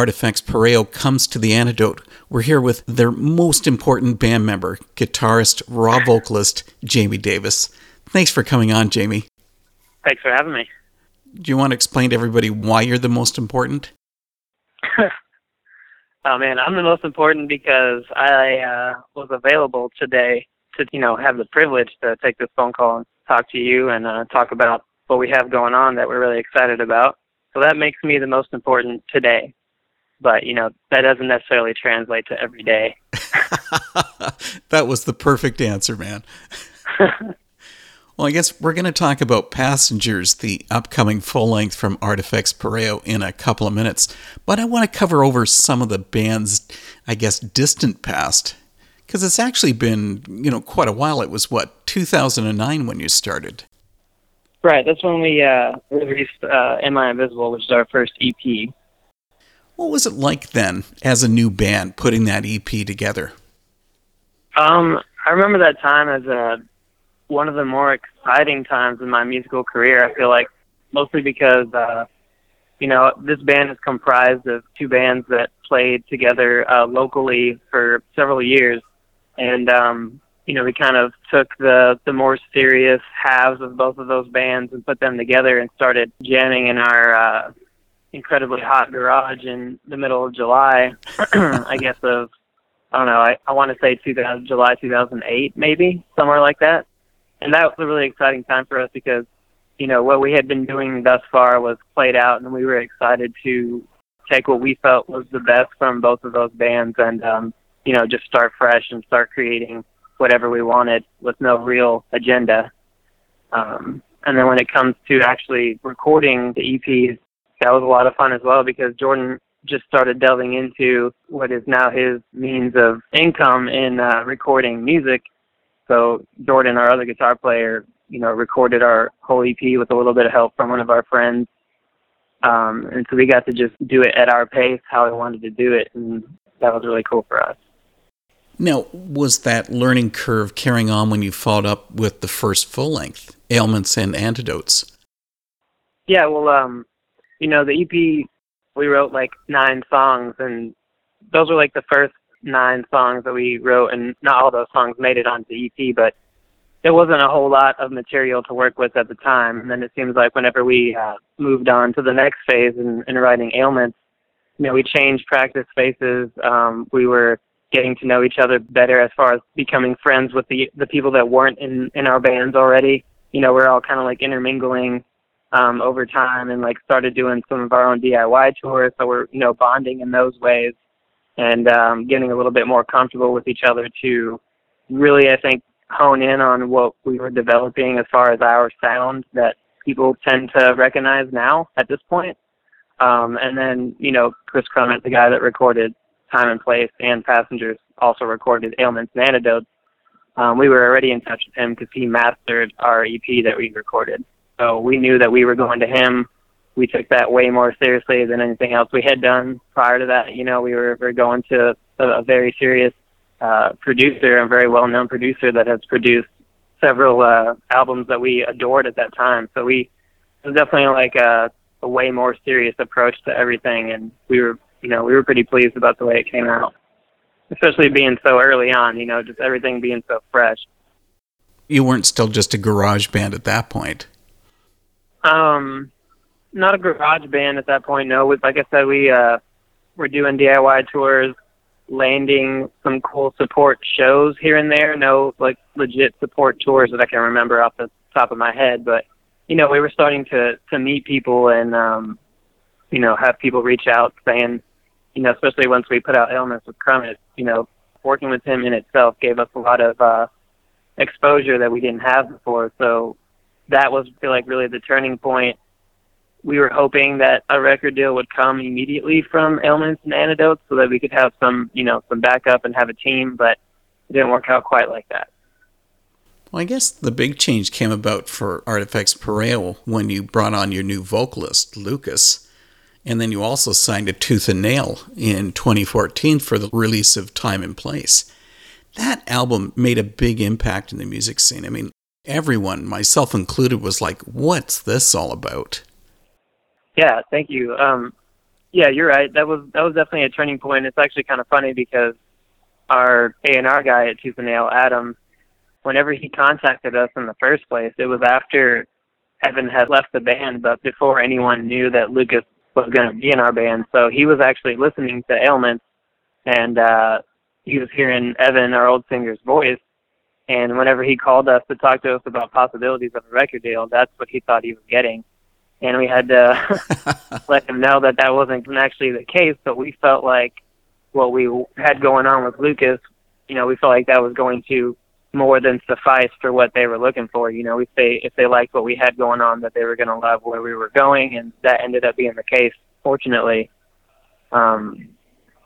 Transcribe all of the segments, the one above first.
Artifex Pereo comes to the antidote, we're here with their most important band member, guitarist, raw vocalist, Jamie Davis. Thanks for coming on, Jamie. Thanks for having me. Do you want to explain to everybody why you're the most important? oh man, I'm the most important because I uh, was available today to, you know, have the privilege to take this phone call and talk to you and uh, talk about what we have going on that we're really excited about. So that makes me the most important today. But, you know, that doesn't necessarily translate to every day. that was the perfect answer, man. well, I guess we're going to talk about Passengers, the upcoming full length from Artifex Pereo, in a couple of minutes. But I want to cover over some of the band's, I guess, distant past. Because it's actually been, you know, quite a while. It was, what, 2009 when you started? Right. That's when we uh, released uh, Am I Invisible, which is our first EP. What was it like then, as a new band, putting that EP together? Um, I remember that time as a one of the more exciting times in my musical career. I feel like mostly because uh, you know this band is comprised of two bands that played together uh, locally for several years, and um, you know, we kind of took the the more serious halves of both of those bands and put them together and started jamming in our uh, incredibly hot garage in the middle of July. I guess of I don't know. I I want to say 2000 July 2008 maybe somewhere like that. And that was a really exciting time for us because you know what we had been doing thus far was played out, and we were excited to take what we felt was the best from both of those bands and um, you know just start fresh and start creating whatever we wanted with no real agenda. Um, and then when it comes to actually recording the EPs, that was a lot of fun as well because Jordan just started delving into what is now his means of income in uh, recording music. So Jordan, our other guitar player, you know, recorded our whole EP with a little bit of help from one of our friends. Um, and so we got to just do it at our pace, how we wanted to do it, and that was really cool for us. Now, was that learning curve carrying on when you followed up with the first full length, Ailments and Antidotes? Yeah, well, um, you know, the EP, we wrote like nine songs, and those were like the first nine songs that we wrote, and not all those songs made it onto the EP, but there wasn't a whole lot of material to work with at the time. And then it seems like whenever we uh, moved on to the next phase in, in writing Ailments, you know, we changed practice spaces. Um, we were getting to know each other better as far as becoming friends with the the people that weren't in in our bands already. You know, we're all kind of like intermingling um, over time and like started doing some of our own DIY tours. So we're you know bonding in those ways and um, getting a little bit more comfortable with each other to really, I think, hone in on what we were developing as far as our sound that people tend to recognize now at this point. Um, and then, you know, Chris Crummett, the guy that recorded Time and Place and Passengers also recorded Ailments and Antidotes, um, we were already in touch with him because he mastered our EP that we recorded. So we knew that we were going to him. We took that way more seriously than anything else we had done prior to that. You know, we were, we were going to a, a very serious uh, producer, a very well-known producer that has produced several uh, albums that we adored at that time. So we it was definitely like a, a way more serious approach to everything, and we were you know, we were pretty pleased about the way it came out, especially being so early on. You know, just everything being so fresh. You weren't still just a garage band at that point. Um, not a garage band at that point. No, like I said, we uh, were doing DIY tours, landing some cool support shows here and there. No, like legit support tours that I can remember off the top of my head, but you know, we were starting to to meet people and um, you know, have people reach out saying, you know, especially once we put out Ailments with Crummett, you know, working with him in itself gave us a lot of uh, exposure that we didn't have before. So that was, like, really the turning point. We were hoping that a record deal would come immediately from Ailments and Antidotes so that we could have some, you know, some backup and have a team, but it didn't work out quite like that. Well, I guess the big change came about for Artifex Pereo when you brought on your new vocalist, Lucas. And then you also signed a tooth and nail in 2014 for the release of Time and Place. That album made a big impact in the music scene. I mean, everyone, myself included, was like, what's this all about? Yeah, thank you. Um, yeah, you're right. That was that was definitely a turning point. It's actually kind of funny because our A and R guy at Tooth and Nail, Adam, whenever he contacted us in the first place, it was after Evan had left the band, but before anyone knew that Lucas was going to be in our band. So he was actually listening to Ailments, and uh, he was hearing Evan, our old singer's voice. And whenever he called us to talk to us about possibilities of a record deal, that's what he thought he was getting. And we had to let him know that that wasn't actually the case. But we felt like what we had going on with Lucas, you know, we felt like that was going to more than suffice for what they were looking for. You know, we say if they liked what we had going on, that they were going to love where we were going, and that ended up being the case. Fortunately, um,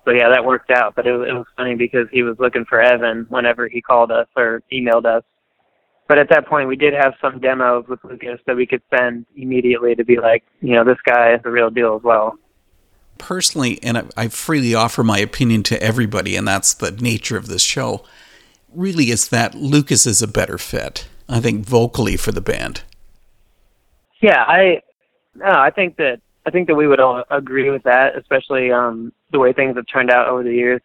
so yeah, that worked out. But it, it was funny because he was looking for Evan whenever he called us or emailed us. But at that point, we did have some demos with Lucas that we could send immediately to be like, you know, this guy is the real deal as well. Personally, and I freely offer my opinion to everybody, and that's the nature of this show really is that Lucas is a better fit. I think vocally for the band. Yeah, I no, I think that I think that we would all agree with that, especially um, the way things have turned out over the years.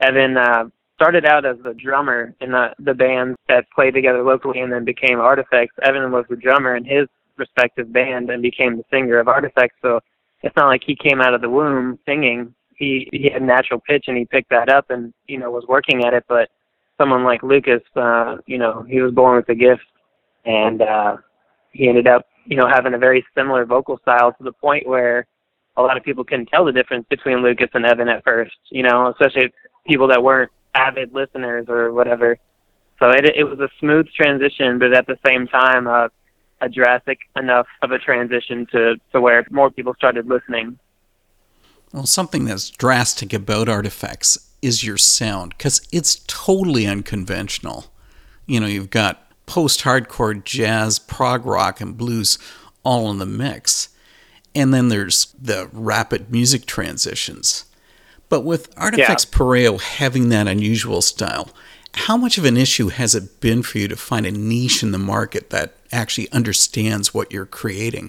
Evan uh, started out as the drummer in the the band that played together locally, and then became Artifex. Evan was the drummer in his respective band and became the singer of Artifex. So it's not like he came out of the womb singing. He he had natural pitch and he picked that up and you know was working at it, but someone like Lucas, uh, you know, he was born with a gift, and uh, he ended up, you know, having a very similar vocal style to the point where a lot of people couldn't tell the difference between Lucas and Evan at first, you know, especially people that weren't avid listeners or whatever. So it it was a smooth transition, but at the same time, uh, a drastic enough of a transition to to where more people started listening. Well, something that's drastic about Artifex is your sound because it's totally unconventional. You know, you've got post hardcore, jazz, prog rock, and blues all in the mix. And then there's the rapid music transitions. But with Artifex yeah. Pereo having that unusual style, how much of an issue has it been for you to find a niche in the market that actually understands what you're creating?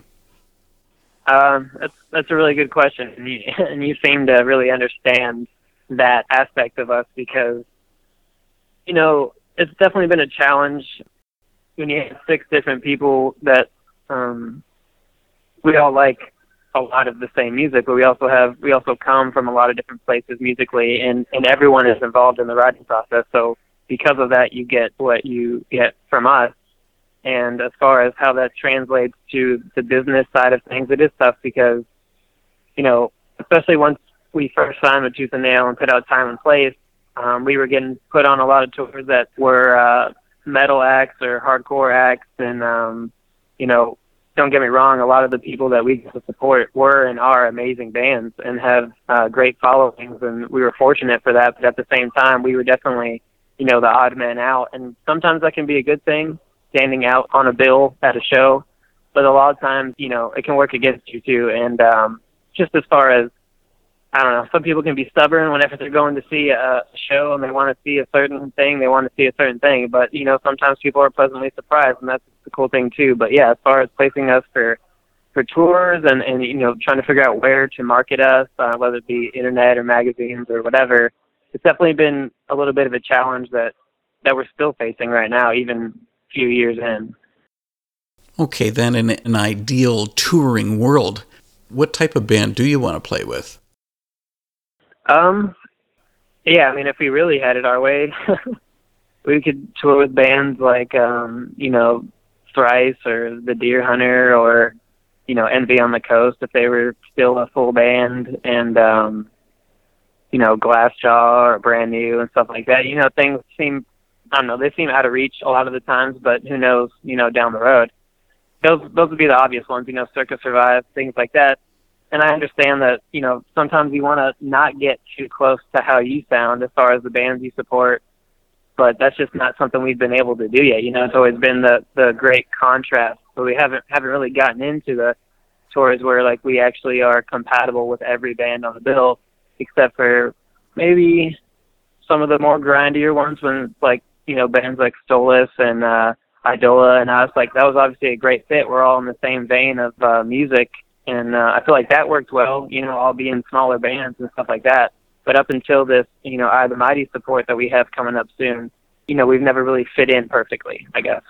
Um, that's that's a really good question, and you, and you seem to really understand that aspect of us because, you know, it's definitely been a challenge when you have six different people that um, we all like a lot of the same music, but we also have we also come from a lot of different places musically, and and everyone is involved in the writing process. So because of that, you get what you get from us. And as far as how that translates to the business side of things, it is tough because, you know, especially once we first signed with Tooth and Nail and put out Time and Place, um, we were getting put on a lot of tours that were uh, metal acts or hardcore acts, and um, you know, don't get me wrong, a lot of the people that we support were and are amazing bands and have uh, great followings, and we were fortunate for that. But at the same time, we were definitely, you know, the odd man out, and sometimes that can be a good thing, standing out on a bill at a show. But a lot of times, you know, it can work against you too. And um, just as far as I don't know. Some people can be stubborn whenever they're going to see a show and they want to see a certain thing. They want to see a certain thing, but you know, sometimes people are pleasantly surprised, and that's the cool thing too. But yeah, as far as placing us for for tours and and you know, trying to figure out where to market us, uh, whether it be internet or magazines or whatever, it's definitely been a little bit of a challenge that that we're still facing right now, even a few years in. Okay, then in an ideal touring world, what type of band do you want to play with? Um, yeah, I mean, if we really had it our way, we could tour with bands like, um, you know, Thrice or The Dear Hunter or, you know, Envy on the Coast if they were still a full band and, um, you know, Glassjaw or Brand New and stuff like that. You know, things seem, I don't know, they seem out of reach a lot of the times, but who knows, you know, down the road. Those, those would be the obvious ones, you know, Circa Survive, things like that and I understand that you know sometimes you want to not get too close to how you sound as far as the bands you support, but that's just not something we've been able to do yet. You know, it's always been the the great contrast, but we haven't haven't really gotten into the tours where like we actually are compatible with every band on the bill, except for maybe some of the more grindier ones when like you know bands like Stolas and uh, Eidola and us like that was obviously a great fit. We're all in the same vein of uh, music and uh, I feel like that worked well. You know, I'll be in smaller bands and stuff like that. But up until this, you know, I the Mighty support that we have coming up soon, you know, we've never really fit in perfectly. I guess.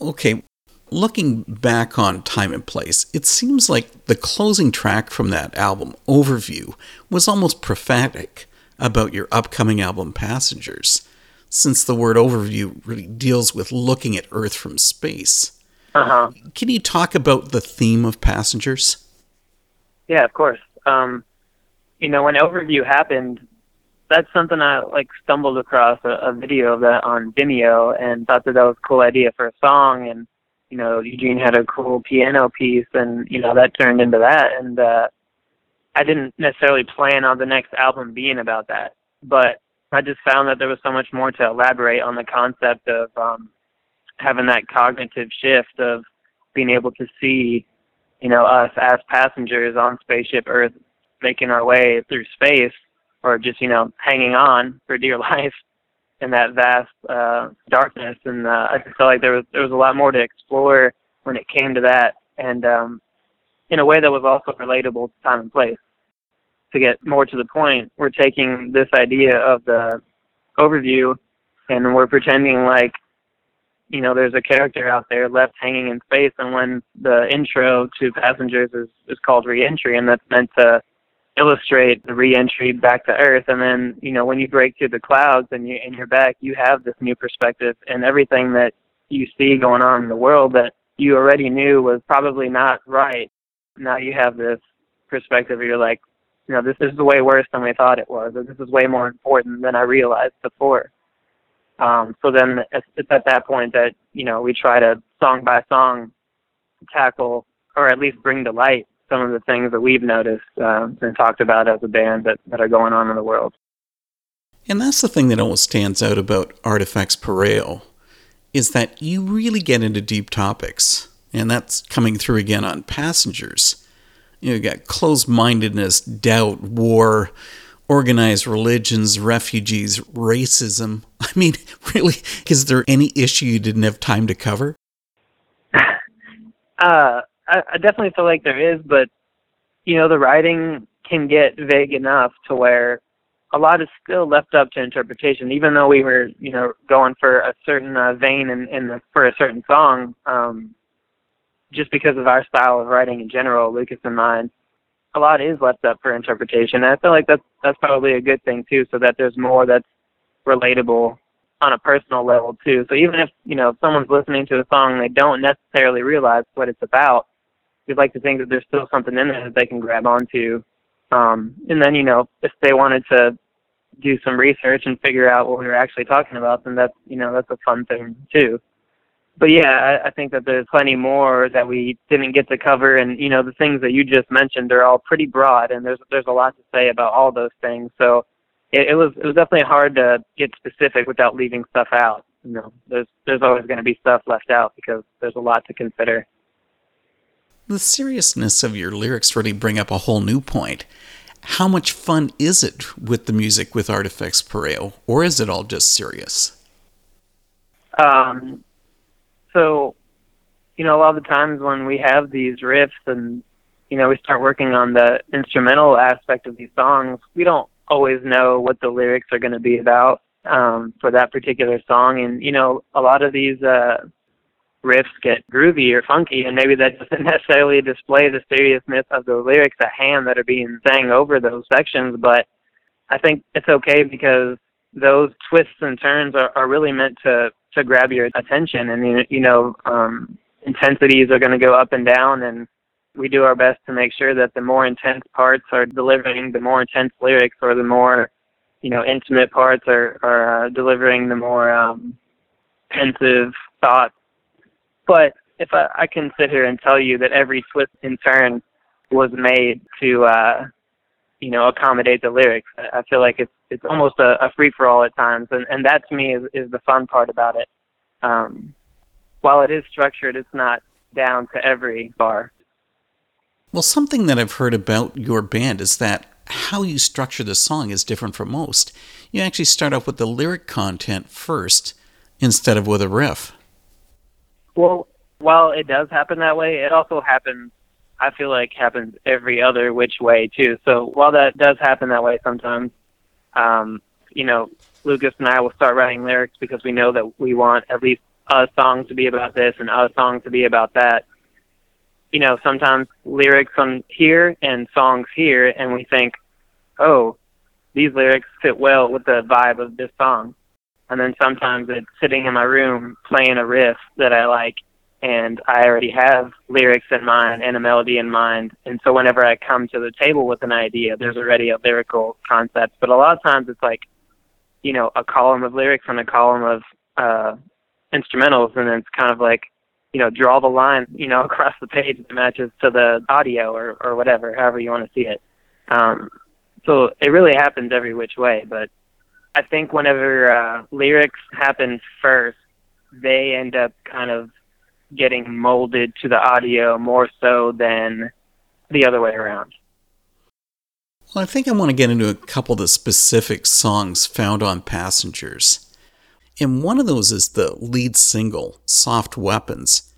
Okay, looking back on Time and Place, it seems like the closing track from that album, Overview, was almost prophetic about your upcoming album, Passengers, since the word overview really deals with looking at Earth from space. Uh-huh. Can you talk about the theme of Passengers? Yeah, of course. Um, you know, when Overview happened, that's something I like stumbled across a, a video of that on Vimeo and thought that that was a cool idea for a song and you know, Eugene had a cool piano piece and, you know, that turned into that and uh I didn't necessarily plan on the next album being about that. But I just found that there was so much more to elaborate on the concept of um having that cognitive shift of being able to see, you know, us as passengers on spaceship Earth making our way through space or just, you know, hanging on for dear life in that vast uh, darkness. And uh, I just felt like there was there was a lot more to explore when it came to that, and um, in a way that was also relatable to time and place. To get more to the point, we're taking this idea of the overview, and we're pretending like you know there's a character out there left hanging in space, and when the intro to Passengers is is called Reentry, and that's meant to illustrate the reentry back to Earth. And then, you know, when you break through the clouds and you and you're back, you have this new perspective and everything that you see going on in the world that you already knew was probably not right. Now you have this perspective where you're like, you know, this is way worse than we thought it was, or this is way more important than I realized before. Um, so then it's, at that point that, you know, we try to song by song tackle or at least bring to light some of the things that we've noticed uh, and talked about as a band that, that are going on in the world. And that's the thing that always stands out about Artifex Pereo is that you really get into deep topics. And that's coming through again on Passengers. You, know, you got closed mindedness, doubt, war, organized religions, refugees, racism. I mean, really, is there any issue you didn't have time to cover? uh, I, I definitely feel like there is, but you know, the writing can get vague enough to where a lot is still left up to interpretation. Even though we were, you know, going for a certain uh, vein in, in the, for a certain song, um, just because of our style of writing in general, Lucas and mine, a lot is left up for interpretation. And I feel like that's that's probably a good thing too, so that there's more that's relatable on a personal level too. So even if you know if someone's listening to a song and they don't necessarily realize what it's about, we'd like to think that there's still something in there that they can grab onto. Um, and then, you know, if they wanted to do some research and figure out what we were actually talking about, then that's, you know, that's a fun thing too. But yeah, I, I think that there's plenty more that we didn't get to cover, and you know, the things that you just mentioned are all pretty broad, and there's there's a lot to say about all those things. So it, it was it was definitely hard to get specific without leaving stuff out. You know, there's there's always going to be stuff left out because there's a lot to consider the seriousness of your lyrics really bring up a whole new point. How much fun is it with the music with Artifex Pereo, or is it all just serious? Um, so, you know, a lot of the times when we have these riffs and, you know, we start working on the instrumental aspect of these songs, we don't always know what the lyrics are going to be about um, for that particular song. And, you know, a lot of these uh, riffs get groovy or funky, and maybe that doesn't necessarily display the seriousness of the lyrics at hand that are being sang over those sections. But I think it's okay because those twists and turns are, are really meant to to grab your attention, and you know, um, intensities are going to go up and down, and we do our best to make sure that the more intense parts are delivering the more intense lyrics, or the more you know intimate parts are are uh, delivering the more um, pensive thoughts. But if I, I can sit here and tell you that every twist and turn was made to, uh, you know, accommodate the lyrics, I feel like it's it's almost a, a free for all at times, and and that to me is is the fun part about it. Um, while it is structured, it's not down to every bar. Well, something that I've heard about your band is that how you structure the song is different from most. You actually start off with the lyric content first instead of with a riff. Well, while it does happen that way, it also happens I feel like happens every other which way too. So while that does happen that way sometimes, um, you know, Lucas and I will start writing lyrics because we know that we want at least a song to be about this and a song to be about that. You know, sometimes lyrics on here and songs here, and we think, oh, these lyrics fit well with the vibe of this song. And then sometimes it's sitting in my room playing a riff that I like, and I already have lyrics in mind and a melody in mind. And so whenever I come to the table with an idea, there's already a lyrical concept. But a lot of times it's like, you know, a column of lyrics and a column of uh, instrumentals, and then it's kind of like, you know, draw the line, you know, across the page that matches to the audio or or whatever, however you want to see it. Um, so it really happens every which way. But I think whenever uh, lyrics happen first, they end up kind of getting molded to the audio more so than the other way around. Well, I think I want to get into a couple of the specific songs found on Passengers. And one of those is the lead single, Soft Weapons.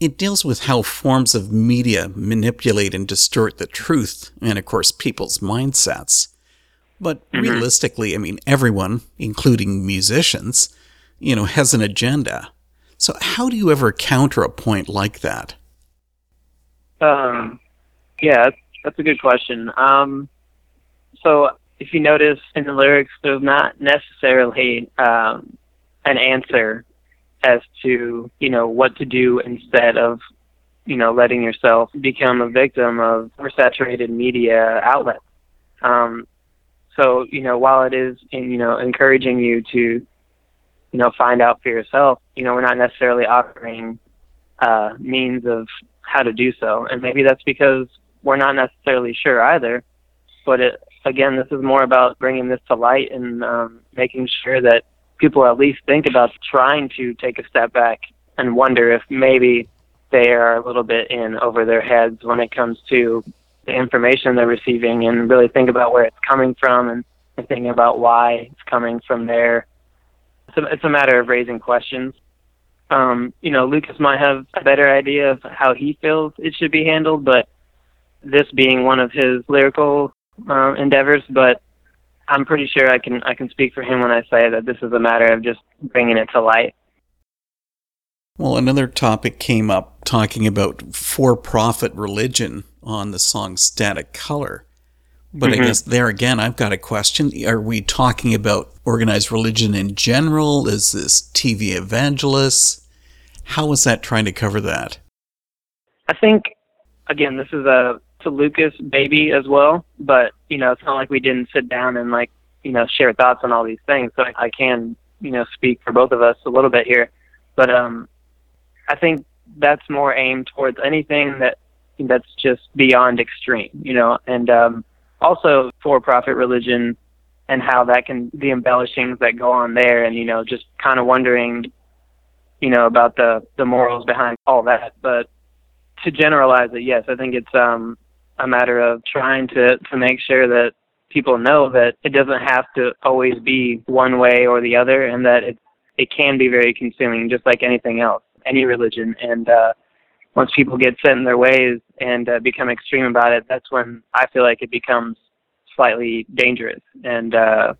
It deals with how forms of media manipulate and distort the truth and, of course, people's mindsets. But mm-hmm. realistically, I mean, everyone, including musicians, you know, has an agenda. So, how do you ever counter a point like that? Um, yeah, that's, a good question. Um, so, if you notice in the lyrics, there's not necessarily um, an answer as to you know what to do instead of you know letting yourself become a victim of oversaturated media outlets. Um, so you know while it is you know encouraging you to you know, find out for yourself. You know, we're not necessarily offering uh, means of how to do so, and maybe that's because we're not necessarily sure either. But it, again, this is more about bringing this to light and um, making sure that people at least think about trying to take a step back and wonder if maybe they are a little bit in over their heads when it comes to the information they're receiving and really think about where it's coming from and, and thinking about why it's coming from there it's a, it's a matter of raising questions. Um, you know, Lucas might have a better idea of how he feels it should be handled, but this being one of his lyrical uh, endeavors, but I'm pretty sure I can I can speak for him when I say that this is a matter of just bringing it to light. Well, another topic came up talking about for-profit religion on the song Static Color. But mm-hmm. I guess there again, I've got a question. Are we talking about organized religion in general? Is this TV evangelists? How is that trying to cover that? I think, again, this is a to Lucas baby as well, but you know, it's not like we didn't sit down and like you know share thoughts on all these things. So I, I can you know speak for both of us a little bit here, but um, I think that's more aimed towards anything that that's just beyond extreme, you know, and um, also for-profit religion and how that can the embellishings that go on there and you know just kind of wondering you know about the the morals behind all that. But to generalize it yes i think it's um a matter of trying to to make sure that people know that it doesn't have to always be one way or the other and that it it can be very consuming just like anything else any religion. And uh once people get set in their ways and uh, become extreme about it, that's when I feel like it becomes slightly dangerous. And uh,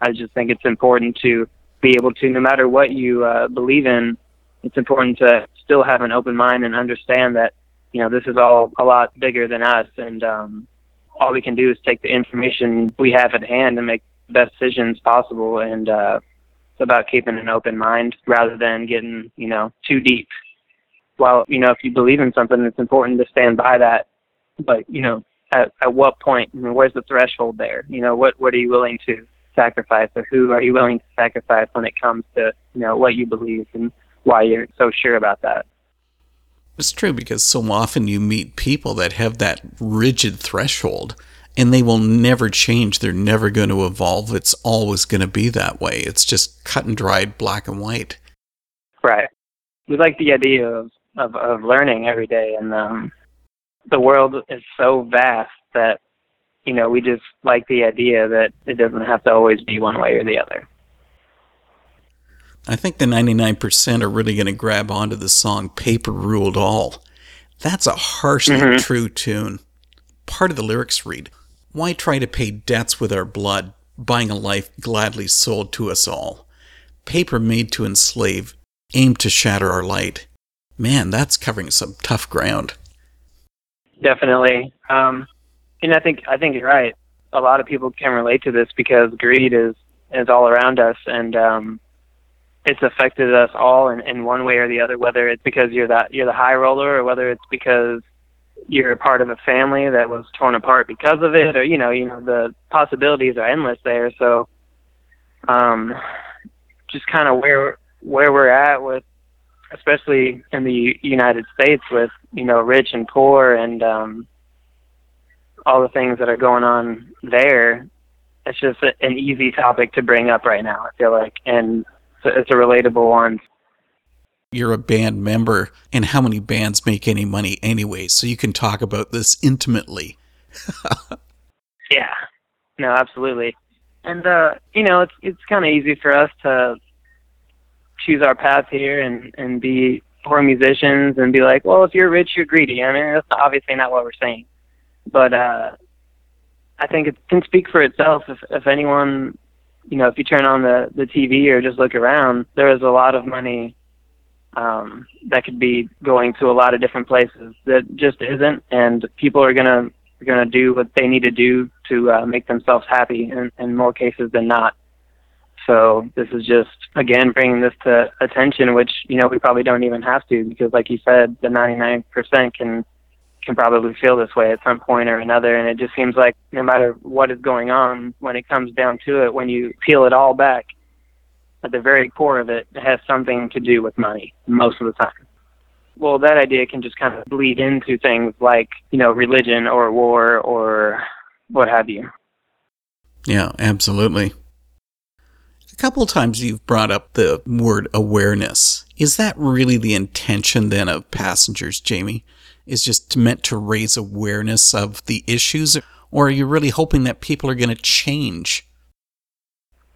I just think it's important to be able to, no matter what you uh, believe in, it's important to still have an open mind and understand that you know this is all a lot bigger than us, and um, all we can do is take the information we have at hand and make the best decisions possible. And uh, it's about keeping an open mind rather than getting you know too deep while you know if you believe in something, it's important to stand by that. But you know, at at what point? I mean, where's the threshold there? You know, what what are you willing to sacrifice, or who are you willing to sacrifice when it comes to you know what you believe and why you're so sure about that? It's true because so often you meet people that have that rigid threshold and they will never change. They're never going to evolve. It's always going to be that way. It's just cut and dried, black and white. Right. We like the idea of of of learning every day, and um, the world is so vast that you know we just like the idea that it doesn't have to always be one way or the other. I think the 99% are really going to grab onto the song Paper Ruled All. That's a harshly mm-hmm. true tune. Part of the lyrics read, Why try to pay debts with our blood, buying a life gladly sold to us all? Paper made to enslave, aimed to shatter our light. Man, that's covering some tough ground. Definitely. Um, and I think I think you're right. A lot of people can relate to this because greed is is all around us, and um, it's affected us all in, in one way or the other. Whether it's because you're that you're the high roller, or whether it's because you're a part of a family that was torn apart because of it, or you know, you know, the possibilities are endless there. So, um, just kind of where where we're at with, especially in the United States, with you know, rich and poor, and um, all the things that are going on there. It's just a, an easy topic to bring up right now. I feel like, and it's a, it's a relatable one. You're a band member, and how many bands make any money anyway? So you can talk about this intimately. yeah, no, absolutely. And uh, you know, it's it's kind of easy for us to choose our path here and and be poor musicians and be like, well, if you're rich, you're greedy. I mean, that's obviously not what we're saying, but uh, I think it can speak for itself. If if anyone, you know, if you turn on the the TV or just look around, there is a lot of money um, that could be going to a lot of different places that just isn't, and people are gonna are gonna do what they need to do to uh, make themselves happy in, in more cases than not. So this is just again bringing this to attention, which you know we probably don't even have to because, like you said, the 99% can can probably feel this way at some point or another, and it just seems like no matter what is going on, when it comes down to it, when you peel it all back, at the very core of it, it has something to do with money most of the time. Well, that idea can just kind of bleed into things like you know religion or war or what have you. Yeah, absolutely couple times you've brought up the word awareness. Is that really the intention then of passengers, Jamie? Is just meant to raise awareness of the issues, or are you really hoping that people are going to change?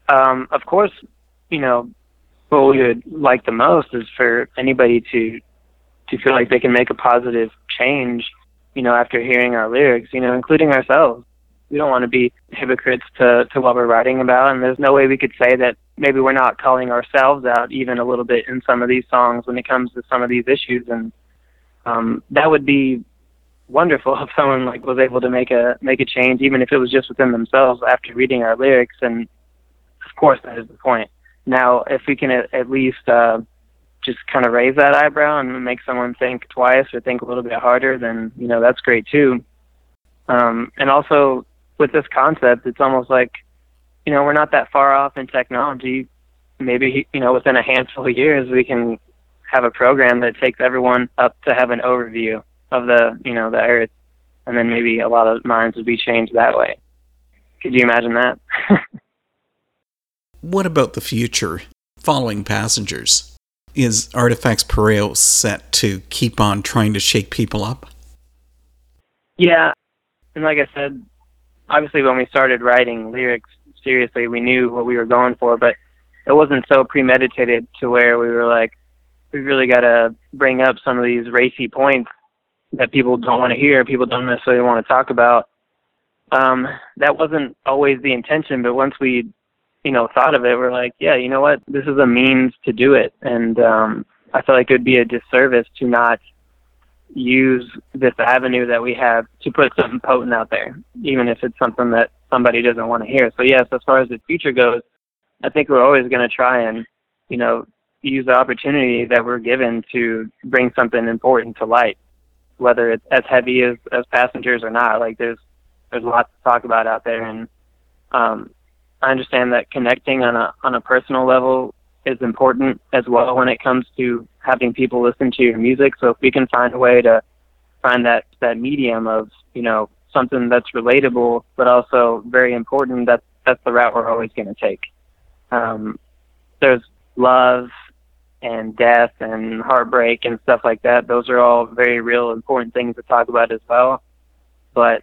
Um, of course, you know, what we would like the most is for anybody to to feel like they can make a positive change, you know, after hearing our lyrics, you know, including ourselves we don't want to be hypocrites to to what we're writing about and there's no way we could say that maybe we're not calling ourselves out even a little bit in some of these songs when it comes to some of these issues and um that would be wonderful if someone like was able to make a make a change even if it was just within themselves after reading our lyrics and of course that is the point. Now if we can at, at least uh just kind of raise that eyebrow and make someone think twice or think a little bit harder then you know that's great too. Um and also with this concept, it's almost like, you know, we're not that far off in technology. Maybe, you know, within a handful of years, we can have a program that takes everyone up to have an overview of the, you know, the earth. And then maybe a lot of minds would be changed that way. Could you imagine that? what about the future following passengers? Is Artifex Pereo set to keep on trying to shake people up? Yeah. And like I said, obviously when we started writing lyrics seriously, we knew what we were going for, but it wasn't so premeditated to where we were like, we really got to bring up some of these racy points that people don't want to hear, people don't necessarily want to talk about. Um, that wasn't always the intention, but once we, you know, thought of it, we're like, yeah, you know what, this is a means to do it, and um, I feel like it would be a disservice to not use this avenue that we have to put something potent out there, even if it's something that somebody doesn't want to hear. So yes, as far as the future goes, I think we're always going to try and, you know, use the opportunity that we're given to bring something important to light, whether it's as heavy as, as passengers or not. Like there's there's a lot to talk about out there, and um, I understand that connecting on a on a personal level is important as well when it comes to having people listen to your music. So if we can find a way to find that that medium of you know something that's relatable but also very important, that's that's the route we're always going to take. Um, there's love and death and heartbreak and stuff like that. Those are all very real important things to talk about as well. But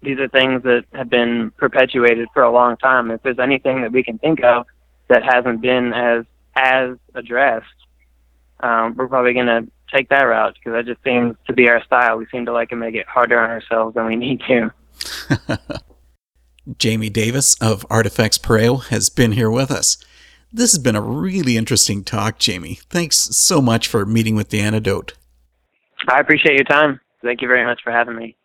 these are things that have been perpetuated for a long time. If there's anything that we can think of that hasn't been as as addressed, um, we're probably going to take that route because that just seems to be our style. We seem to like to make it harder on ourselves than we need to. Jamie Davis of Artifex Pereo has been here with us. This has been a really interesting talk, Jamie. Thanks so much for meeting with the antidote. I appreciate your time. Thank you very much for having me.